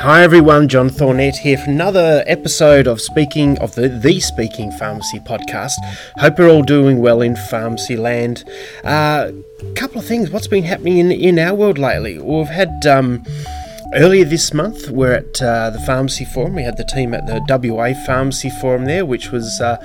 Hi everyone, John Thornett here for another episode of Speaking of the the Speaking Pharmacy podcast. Hope you're all doing well in pharmacy land. A uh, couple of things. What's been happening in in our world lately? We've had. Um, Earlier this month, we're at uh, the Pharmacy Forum. We had the team at the WA Pharmacy Forum there, which was uh,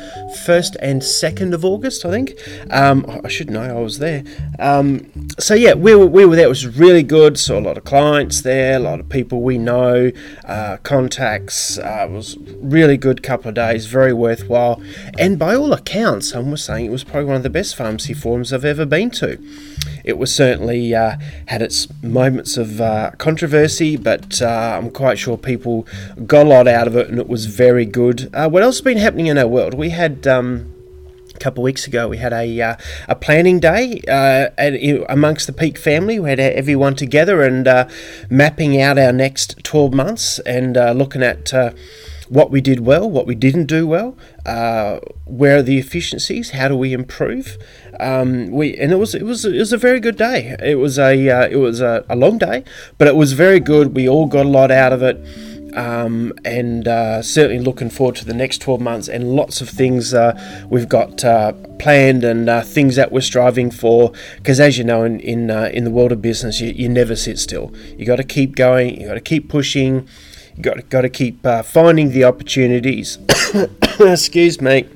1st and 2nd of August, I think. Um, I should know, I was there. Um, so, yeah, we were, we were there. It was really good. Saw a lot of clients there, a lot of people we know, uh, contacts. Uh, it was really good couple of days, very worthwhile. And by all accounts, some were saying it was probably one of the best pharmacy forums I've ever been to. It was certainly uh, had its moments of uh, controversy, but uh, I'm quite sure people got a lot out of it, and it was very good. Uh, what else has been happening in our world? We had. Um, a couple of weeks ago, we had a uh, a planning day uh, at, amongst the Peak family. We had everyone together and uh, mapping out our next 12 months and uh, looking at what we did well, what we didn't do well, uh, where are the efficiencies, how do we improve. Um, we and it was it was it was a very good day. It was a uh, it was a, a, long day, but it was very good. We all got a lot out of it. Um, and uh, certainly looking forward to the next 12 months and lots of things uh, we've got uh, planned and uh, things that we're striving for. Because as you know, in in, in the world of business, you, you never sit still. You got to keep going. You got to keep pushing. Got got to keep uh, finding the opportunities. Excuse me.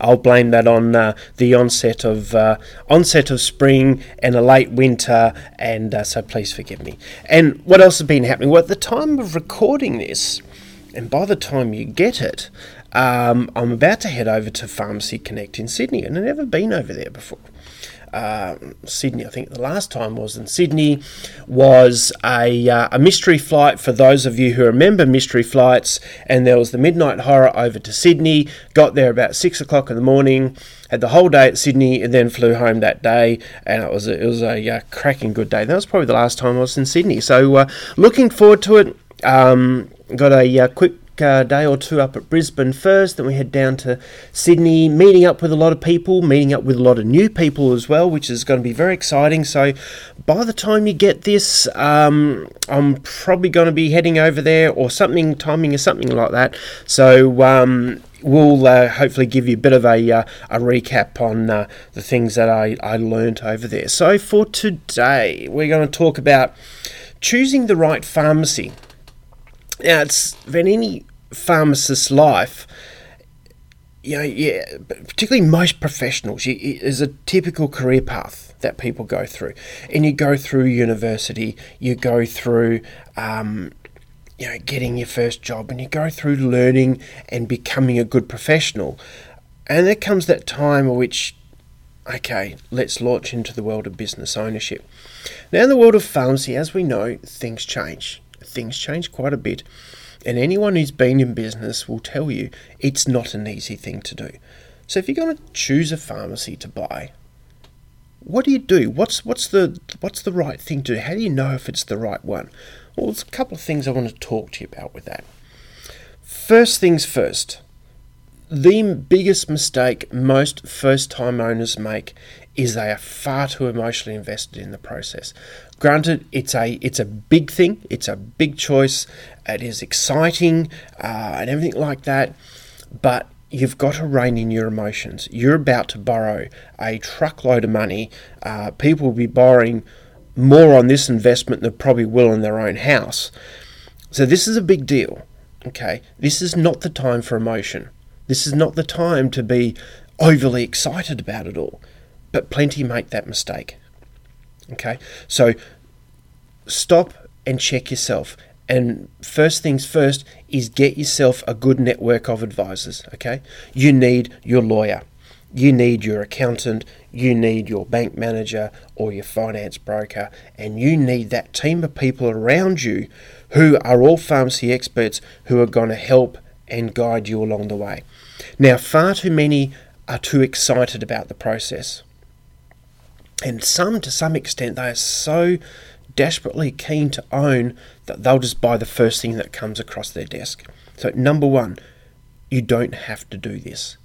I'll blame that on uh, the onset of uh, onset of spring and a late winter, and uh, so please forgive me. And what else has been happening? Well, at the time of recording this, and by the time you get it, um, I'm about to head over to Pharmacy Connect in Sydney, and I've never been over there before uh, Sydney. I think the last time was in Sydney was a, uh, a mystery flight for those of you who remember mystery flights. And there was the midnight horror over to Sydney. Got there about six o'clock in the morning. Had the whole day at Sydney and then flew home that day, and it was a, it was a uh, cracking good day. That was probably the last time I was in Sydney, so uh, looking forward to it. Um, got a uh, quick uh, day or two up at Brisbane first, then we head down to Sydney, meeting up with a lot of people, meeting up with a lot of new people as well, which is going to be very exciting. So, by the time you get this, um, I'm probably going to be heading over there or something, timing or something like that. So, um, we'll uh, hopefully give you a bit of a, uh, a recap on uh, the things that I, I learned over there. So, for today, we're going to talk about choosing the right pharmacy. Now, it's been any pharmacist's life, you know, yeah, particularly most professionals, you, there's a typical career path that people go through. And you go through university, you go through, um, you know, getting your first job, and you go through learning and becoming a good professional. And there comes that time which, okay, let's launch into the world of business ownership. Now, in the world of pharmacy, as we know, things change things change quite a bit. And anyone who's been in business will tell you it's not an easy thing to do. So if you're going to choose a pharmacy to buy, what do you do? What's what's the what's the right thing to do? How do you know if it's the right one? Well, there's a couple of things I want to talk to you about with that. First things first. The biggest mistake most first time owners make is they are far too emotionally invested in the process. Granted, it's a it's a big thing, it's a big choice, it is exciting uh, and everything like that, but you've got to rein in your emotions. You're about to borrow a truckload of money. Uh, people will be borrowing more on this investment than probably will in their own house. So this is a big deal. Okay, this is not the time for emotion. This is not the time to be overly excited about it all. But plenty make that mistake. Okay, so stop and check yourself. And first things first is get yourself a good network of advisors. Okay, you need your lawyer, you need your accountant, you need your bank manager or your finance broker, and you need that team of people around you who are all pharmacy experts who are going to help and guide you along the way. Now, far too many are too excited about the process. And some, to some extent, they are so desperately keen to own that they'll just buy the first thing that comes across their desk. So, number one, you don't have to do this.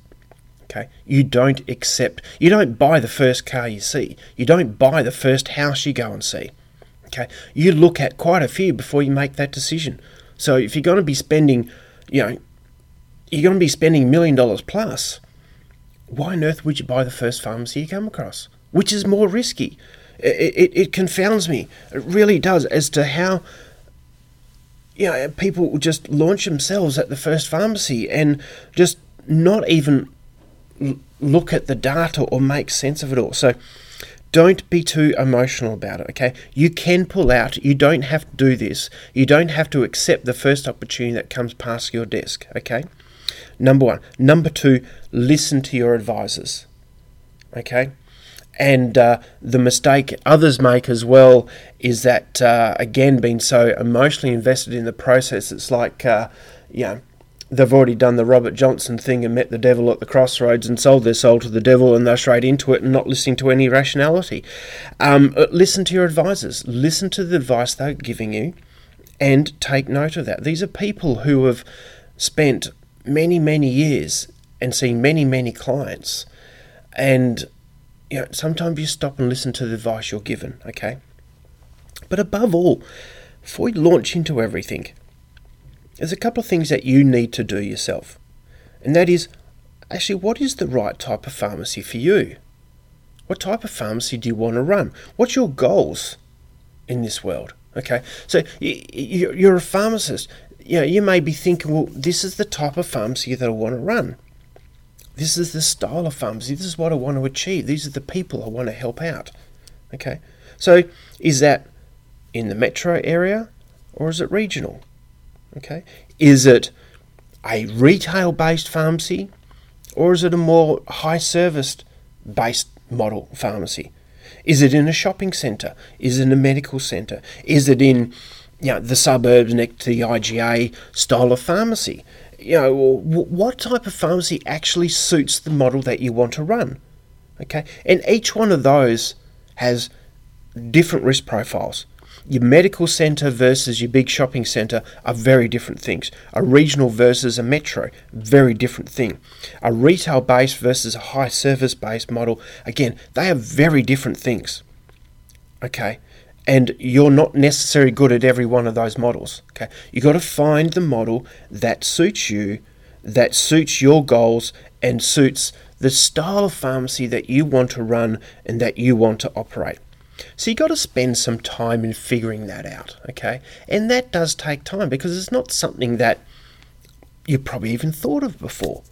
Okay? You don't accept, you don't buy the first car you see. You don't buy the first house you go and see. Okay, you look at quite a few before you make that decision. So if you're going to be spending, you know, you're going to be spending million dollars plus, why on earth would you buy the first pharmacy you come across? Which is more risky? It, it, it confounds me. It really does as to how you know people just launch themselves at the first pharmacy and just not even look at the data or make sense of it all. So don't be too emotional about it, okay? You can pull out. You don't have to do this. You don't have to accept the first opportunity that comes past your desk, okay? Number one. Number two, listen to your advisors, okay? And uh, the mistake others make as well is that, uh, again, being so emotionally invested in the process, it's like, uh, you know, they've already done the Robert Johnson thing and met the devil at the crossroads and sold their soul to the devil and they're straight into it and not listening to any rationality. Um, listen to your advisors, listen to the advice they're giving you and take note of that. These are people who have spent many, many years and seen many, many clients. And you know, sometimes you stop and listen to the advice you're given, okay? But above all, before you launch into everything, there's a couple of things that you need to do yourself. And that is actually, what is the right type of pharmacy for you? What type of pharmacy do you want to run? What's your goals in this world? Okay, so you're a pharmacist. You know, you may be thinking, well, this is the type of pharmacy that I want to run. This is the style of pharmacy. This is what I want to achieve. These are the people I want to help out. Okay, so is that in the metro area or is it regional? Okay, is it a retail based pharmacy or is it a more high serviced based model pharmacy? Is it in a shopping centre? Is it in a medical centre? Is it in you know, the suburbs next to the IGA style of pharmacy? You know, what type of pharmacy actually suits the model that you want to run? Okay, and each one of those has different risk profiles your medical centre versus your big shopping centre are very different things. A regional versus a metro, very different thing. A retail based versus a high service based model, again, they are very different things. Okay? And you're not necessarily good at every one of those models. Okay? You got to find the model that suits you, that suits your goals, and suits the style of pharmacy that you want to run and that you want to operate. So you got to spend some time in figuring that out, okay? And that does take time because it's not something that you probably even thought of before.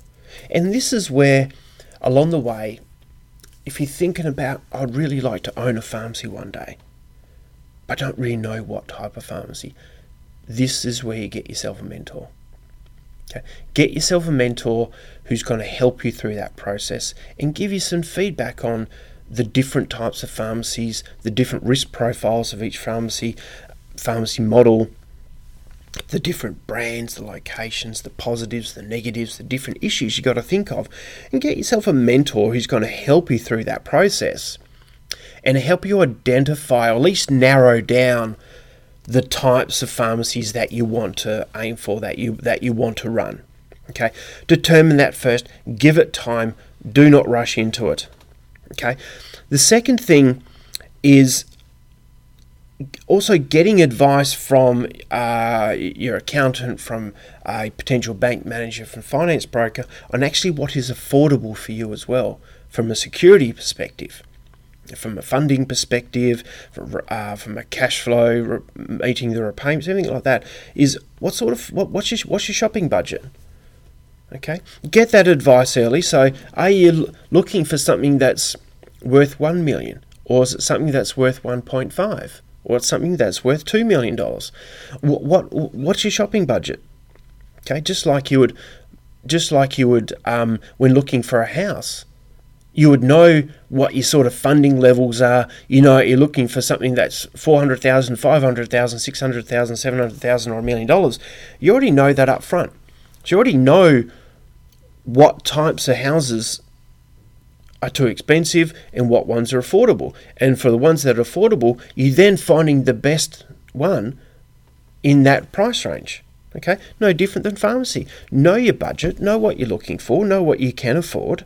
And this is where, along the way, if you're thinking about, I'd really like to own a pharmacy one day, but don't really know what type of pharmacy, this is where you get yourself a mentor. Okay? Get yourself a mentor who's going to help you through that process and give you some feedback on the different types of pharmacies, the different risk profiles of each pharmacy, pharmacy model, the different brands, the locations, the positives, the negatives, the different issues you've got to think of, and get yourself a mentor who's going to help you through that process and help you identify or at least narrow down the types of pharmacies that you want to aim for that you that you want to run. Okay? Determine that first, give it time, do not rush into it. Okay. The second thing is also getting advice from uh, your accountant, from a potential bank manager, from finance broker on actually what is affordable for you as well, from a security perspective, from a funding perspective, from, uh, from a cash flow, meeting the repayments, everything like that. Is what sort of what, what's your what's your shopping budget? Okay, get that advice early. So, are you looking for something that's worth one million, or is it something that's worth one point five, or it's something that's worth two million dollars? What, what what's your shopping budget? Okay, just like you would, just like you would um, when looking for a house you would know what your sort of funding levels are. You know, you're looking for something that's 400,000, 500,000, 600,000, 700,000 or a million dollars. You already know that up front. So you already know what types of houses are too expensive and what ones are affordable. And for the ones that are affordable, you're then finding the best one in that price range. Okay, no different than pharmacy. Know your budget, know what you're looking for, know what you can afford,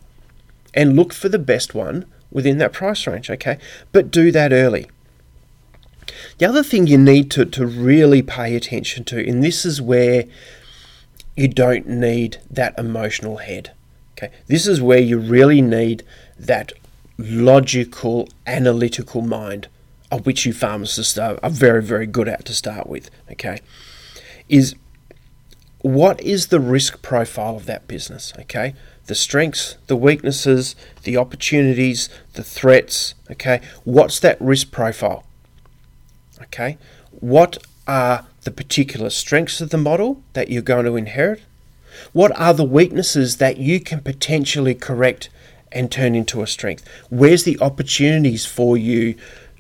and look for the best one within that price range. Okay, but do that early. The other thing you need to, to really pay attention to, and this is where you don't need that emotional head. Okay, this is where you really need that logical, analytical mind, of which you pharmacists are, are very, very good at to start with. Okay, is what is the risk profile of that business? Okay, the strengths, the weaknesses, the opportunities, the threats. Okay, what's that risk profile? Okay, what are the particular strengths of the model that you're going to inherit? What are the weaknesses that you can potentially correct and turn into a strength? Where's the opportunities for you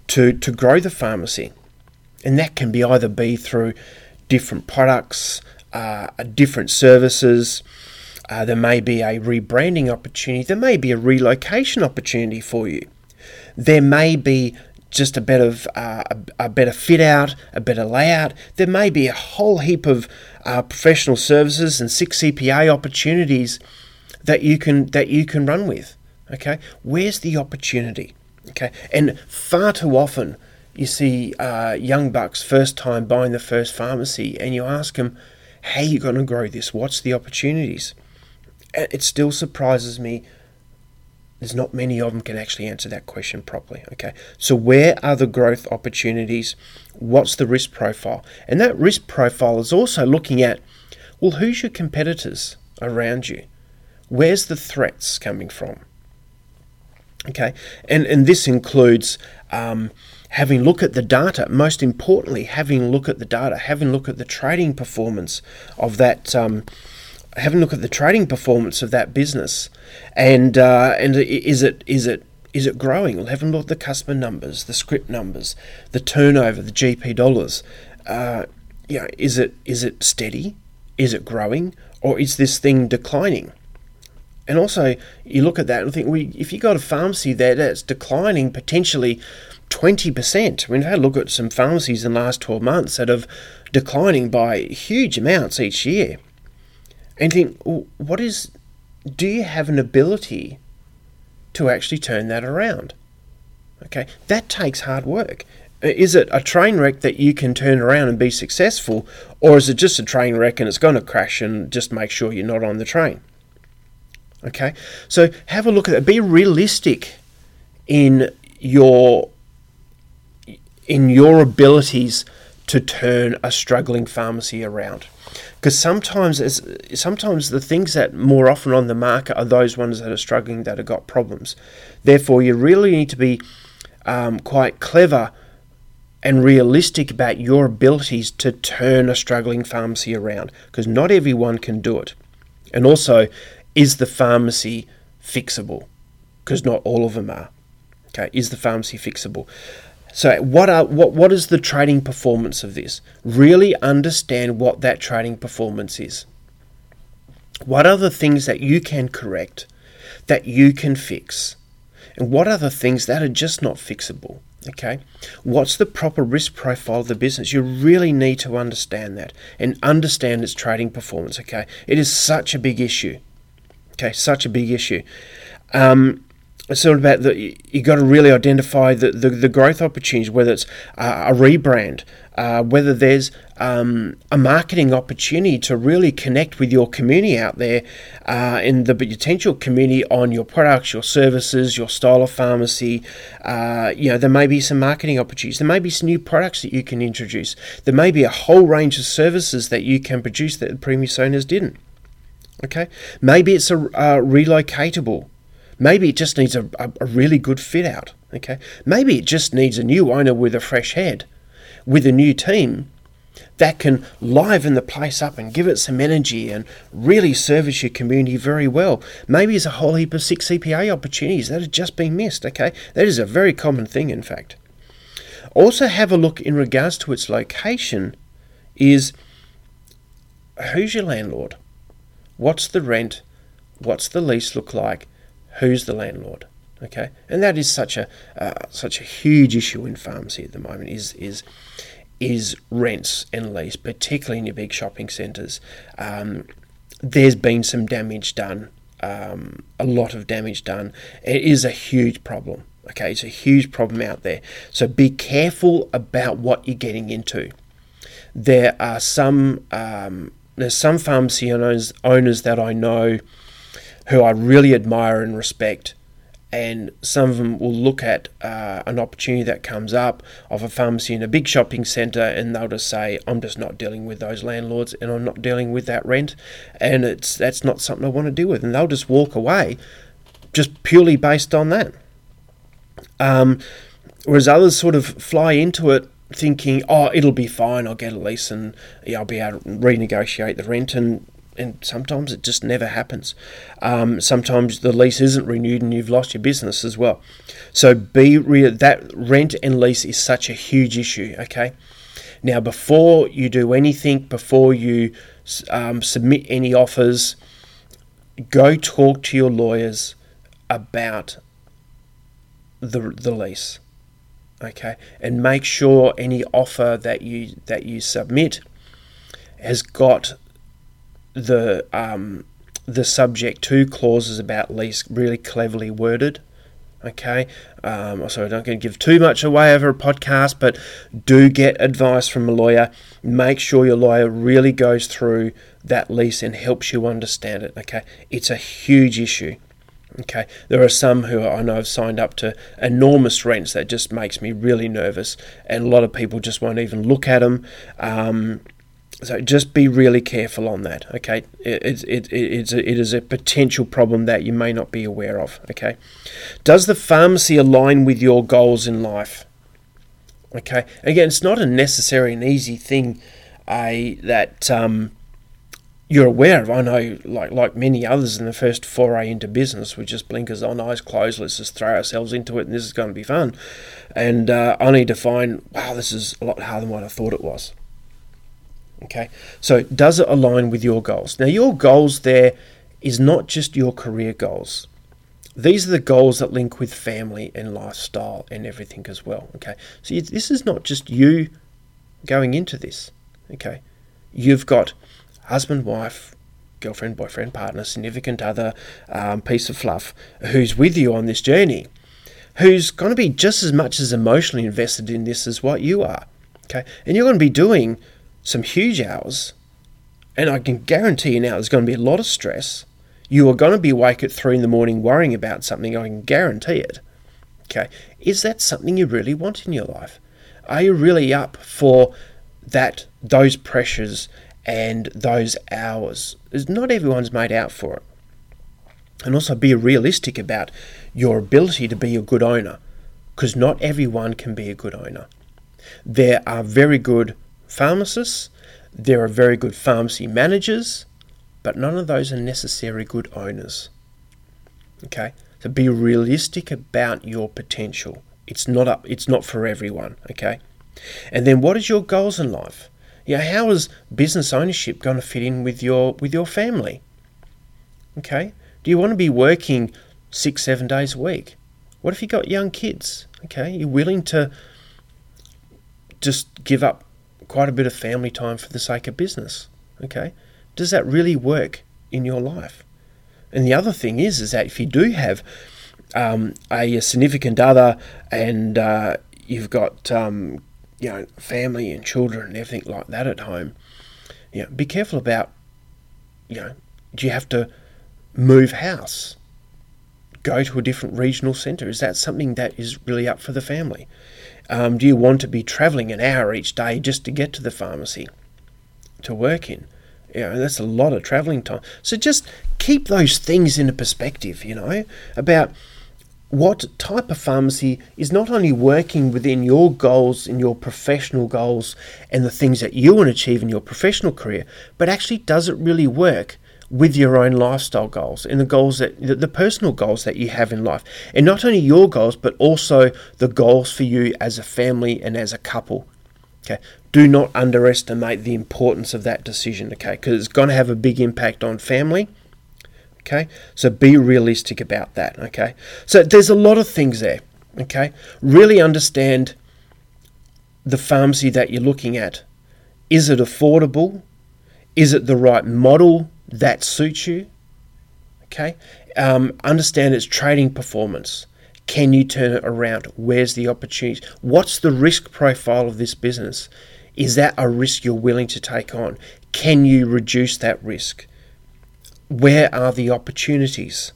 to, to grow the pharmacy? And that can be either be through different products, uh, different services. Uh, there may be a rebranding opportunity. There may be a relocation opportunity for you. There may be just a bit of uh, a, a, better fit out, a better layout. There may be a whole heap of uh, professional services and six CPA opportunities that you can that you can run with. Okay, where's the opportunity? Okay, and far too often you see uh, young bucks first time buying the first pharmacy, and you ask them, "How are you going to grow this? What's the opportunities?" It still surprises me there's not many of them can actually answer that question properly. Okay, so where are the growth opportunities? What's the risk profile? And that risk profile is also looking at well, who's your competitors around you? Where's the threats coming from? Okay, and and this includes um, having a look at the data. Most importantly, having a look at the data, having a look at the trading performance of that. Um, having a look at the trading performance of that business, and uh, and is it is it is it growing? We'll have a look at the customer numbers, the script numbers, the turnover, the GP dollars. Uh, is it is it steady? Is it growing, or is this thing declining? And also, you look at that and think, well, if you got a pharmacy there that's declining potentially 20%, I mean, I've had a look at some pharmacies in the last 12 months that have declining by huge amounts each year and think, what is, do you have an ability to actually turn that around? Okay, that takes hard work. Uh, is it a train wreck that you can turn around and be successful, or is it just a train wreck and it's going to crash and just make sure you're not on the train? Okay, so have a look at that. Be realistic in your in your abilities to turn a struggling pharmacy around because sometimes it's, sometimes the things that more often on the market are those ones that are struggling that have got problems. Therefore, you really need to be um, quite clever and realistic about your abilities to turn a struggling pharmacy around because not everyone can do it. And also, is the pharmacy fixable? Because not all of them are. Okay, is the pharmacy fixable? So what are what what is the trading performance of this? Really understand what that trading performance is. What are the things that you can correct, that you can fix? And what are the things that are just not fixable? Okay? What's the proper risk profile of the business? You really need to understand that and understand its trading performance. Okay? It is such a big issue. Okay, such a big issue. Um, it's of about the you got to really identify the, the, the growth opportunities, whether it's uh, a rebrand, uh, whether there's um, a marketing opportunity to really connect with your community out there uh, and the potential community on your products, your services, your style of pharmacy. Uh, you know, there may be some marketing opportunities. There may be some new products that you can introduce. There may be a whole range of services that you can produce that the previous owners didn't. Okay, maybe it's a relocatable Maybe it just needs a, a, a really good fit out. Okay, maybe it just needs a new owner with a fresh head, with a new team that can liven the place up and give it some energy and really service your community very well. Maybe there's a whole heap of six CPA opportunities that have just been missed. Okay, that is a very common thing, in fact. Also, have a look in regards to its location. Is who's your landlord? What's the rent? What's the lease look like? Who's the landlord? Okay, and that is such a uh, such a huge issue in pharmacy at the moment. Is is is rents and lease, particularly in your big shopping centres. Um, there's been some damage done, um, a lot of damage done. It is a huge problem. Okay, it's a huge problem out there. So be careful about what you're getting into. There are some um, there's some pharmacy owners owners that I know who I really admire and respect. And some of them will look at uh, an opportunity that comes up of a pharmacy in a big shopping centre and they'll just say i'm just not dealing with those landlords and i'm not dealing with that rent. And it's that's not something i want to deal with. And they'll just walk away just purely based on that. Um, whereas others sort of fly into it thinking oh it'll be fine. I'll get a lease and yeah, i'll be able to renegotiate the rent. And and sometimes it just never happens. Um, sometimes the lease isn't renewed and you've lost your business as well. So be real. That rent and lease is such a huge issue. Okay. Now, before you do anything, before you um, submit any offers, go talk to your lawyers about the the lease. Okay, and make sure any offer that you that you submit has got the um, the subject to clauses about lease really cleverly worded. Okay, um, so I'm not going to give too much away over a podcast, but do get advice from a lawyer. Make sure your lawyer really goes through that lease and helps you understand it. Okay, it's a huge issue. Okay, there are some who I know have signed up to enormous rents that just makes me really nervous, and a lot of people just won't even look at them. Um, so just be really careful on that. Okay, it, it, it, it's a, it is a potential problem that you may not be aware of. Okay, does the pharmacy align with your goals in life? Okay, again, it's not a necessary and easy thing, a that um, you're aware of. I know, like like many others in the first foray into business, we just blinkers on, eyes closed. Let's just throw ourselves into it, and this is going to be fun. And uh, only to find, wow, this is a lot harder than what I thought it was. Okay, so does it align with your goals? Now, your goals there is not just your career goals. These are the goals that link with family and lifestyle and everything as well. Okay, so this is not just you going into this. Okay, you've got husband, wife, girlfriend, boyfriend, partner, significant other, um, piece of fluff who's with you on this journey, who's going to be just as much as emotionally invested in this as what you are. Okay, and you're going to be doing some huge hours, and I can guarantee you now there's going to be a lot of stress. You are going to be awake at three in the morning worrying about something, I can guarantee it. Okay, is that something you really want in your life? Are you really up for that, those pressures and those hours? Not everyone's made out for it. And also be realistic about your ability to be a good owner, because not everyone can be a good owner. There are very good pharmacists, there are very good pharmacy managers, but none of those are necessarily good owners. Okay? So be realistic about your potential. It's not up it's not for everyone, okay? And then what is your goals in life? Yeah, how is business ownership going to fit in with your with your family? Okay? Do you want to be working six, seven days a week? What if you got young kids? Okay, you're willing to just give up quite a bit of family time for the sake of business. Okay, does that really work in your life? And the other thing is, is that if you do have um, a, significant other and uh, you've got um, you know family and children and everything like that at home, you know, be careful about you know, do you have to move house? Go to a different regional centre? Is that something that is really up for the family? Um, do you want to be travelling an hour each day just to get to the pharmacy to work in? You know, that's a lot of travelling time. So just keep those things into perspective, you know, about what type of pharmacy is not only working within your goals and your professional goals and the things that you want to achieve in your professional career, but actually does it really work with your own lifestyle goals and the goals that the personal goals that you have in life. And not only your goals but also the goals for you as a family and as a couple. Okay? Do not underestimate the importance of that decision okay? Because it's going to have a big impact on family okay? So be realistic about that okay? So there's a lot of things there okay? Really understand the pharmacy that you're looking at. Is it affordable? Is it the right model that suits you. Okay, um, understand its trading performance. Can you turn it around? Where's the opportunity? What's the risk profile of this business? Is that a risk you're willing to take on? Can you reduce that risk? Where are the opportunities?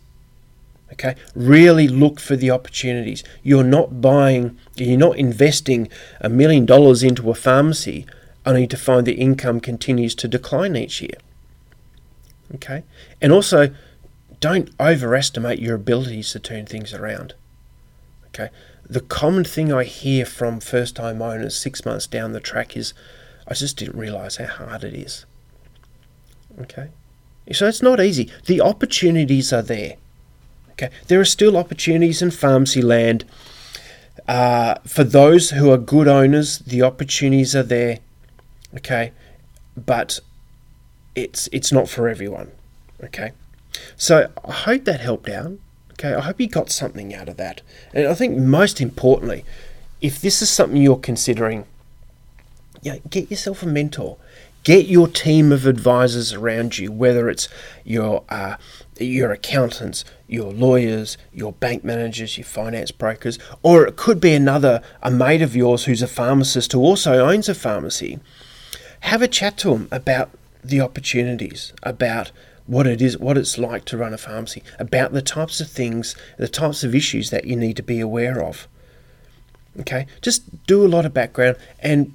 Okay, really look for the opportunities. You're not buying, you're not investing a million dollars into a pharmacy only to find the income continues to decline each year. Okay, and also don't overestimate your abilities to turn things around. Okay, the common thing I hear from first time owners six months down the track is, I just didn't realize how hard it is. Okay, so it's not easy. The opportunities are there. Okay, there are still opportunities in pharmacy land. Uh, for those who are good owners, the opportunities are there. Okay, but it's it's not for everyone. Okay, so I hope that helped out. Okay, I hope you got something out of that. And I think most importantly, if this is something you're considering, yeah, get yourself a mentor. Get your team of advisors around you, whether it's your uh, your accountants, your lawyers, your bank managers, your finance brokers, or it could be another a mate of yours who's a pharmacist who also owns a pharmacy. Have a chat to them about the opportunities, about what it is, what it's like to run a pharmacy, about the types of things, the types of issues that you need to be aware of. Okay, just do a lot of background, and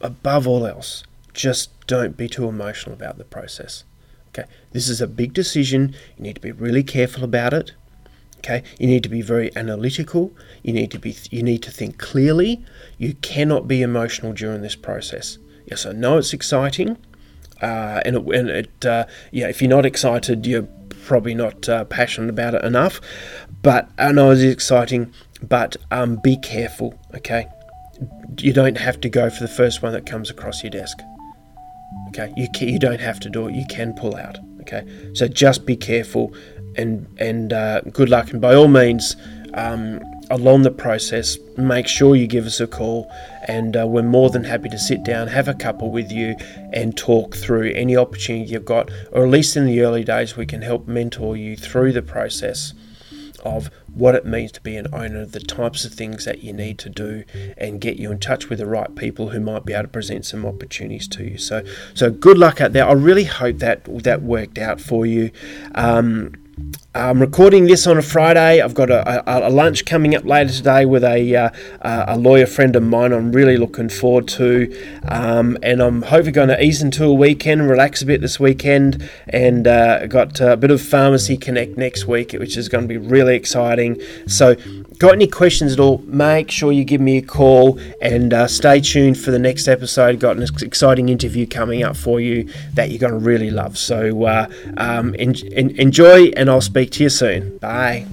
above all else, just don't be too emotional about the process. Okay, this is a big decision. You need to be really careful about it. Okay, you need to be very analytical. You need to be, you need to think clearly. You cannot be emotional during this process. Yes, I know it's exciting. Uh, and it, and it uh, yeah, if you're not excited, you're probably not uh, passionate about it enough. But I know it's exciting, but um, be careful, okay? You don't have to go for the first one that comes across your desk. Okay, you can, you don't have to do it. You can pull out. Okay, so just be careful and and uh, good luck. And by all means, um, along the process, make sure you give us a call, and uh, we're more than happy to sit down, have a couple with you, and talk through any opportunity you've got, or at least in the early days, we can help mentor you through the process of what it means to be an owner, the types of things that you need to do, and get you in touch with the right people who might be able to present some opportunities to you. So, so good luck out there. I really hope that that worked out for you. Um, I'm recording this on a Friday. I've got a, a, a lunch coming up later today with a, uh, a lawyer friend of mine. I'm really looking forward to, um, and I'm hopefully going to ease into a weekend, relax a bit this weekend, and uh, got a bit of Pharmacy Connect next week, which is going to be really exciting. So got any questions at all, make sure you give me a call and uh, stay tuned for the next episode. Got an exciting interview coming up for you that you're going to really love. So uh, um, en- en- enjoy, and I'll speak to you soon. Bye.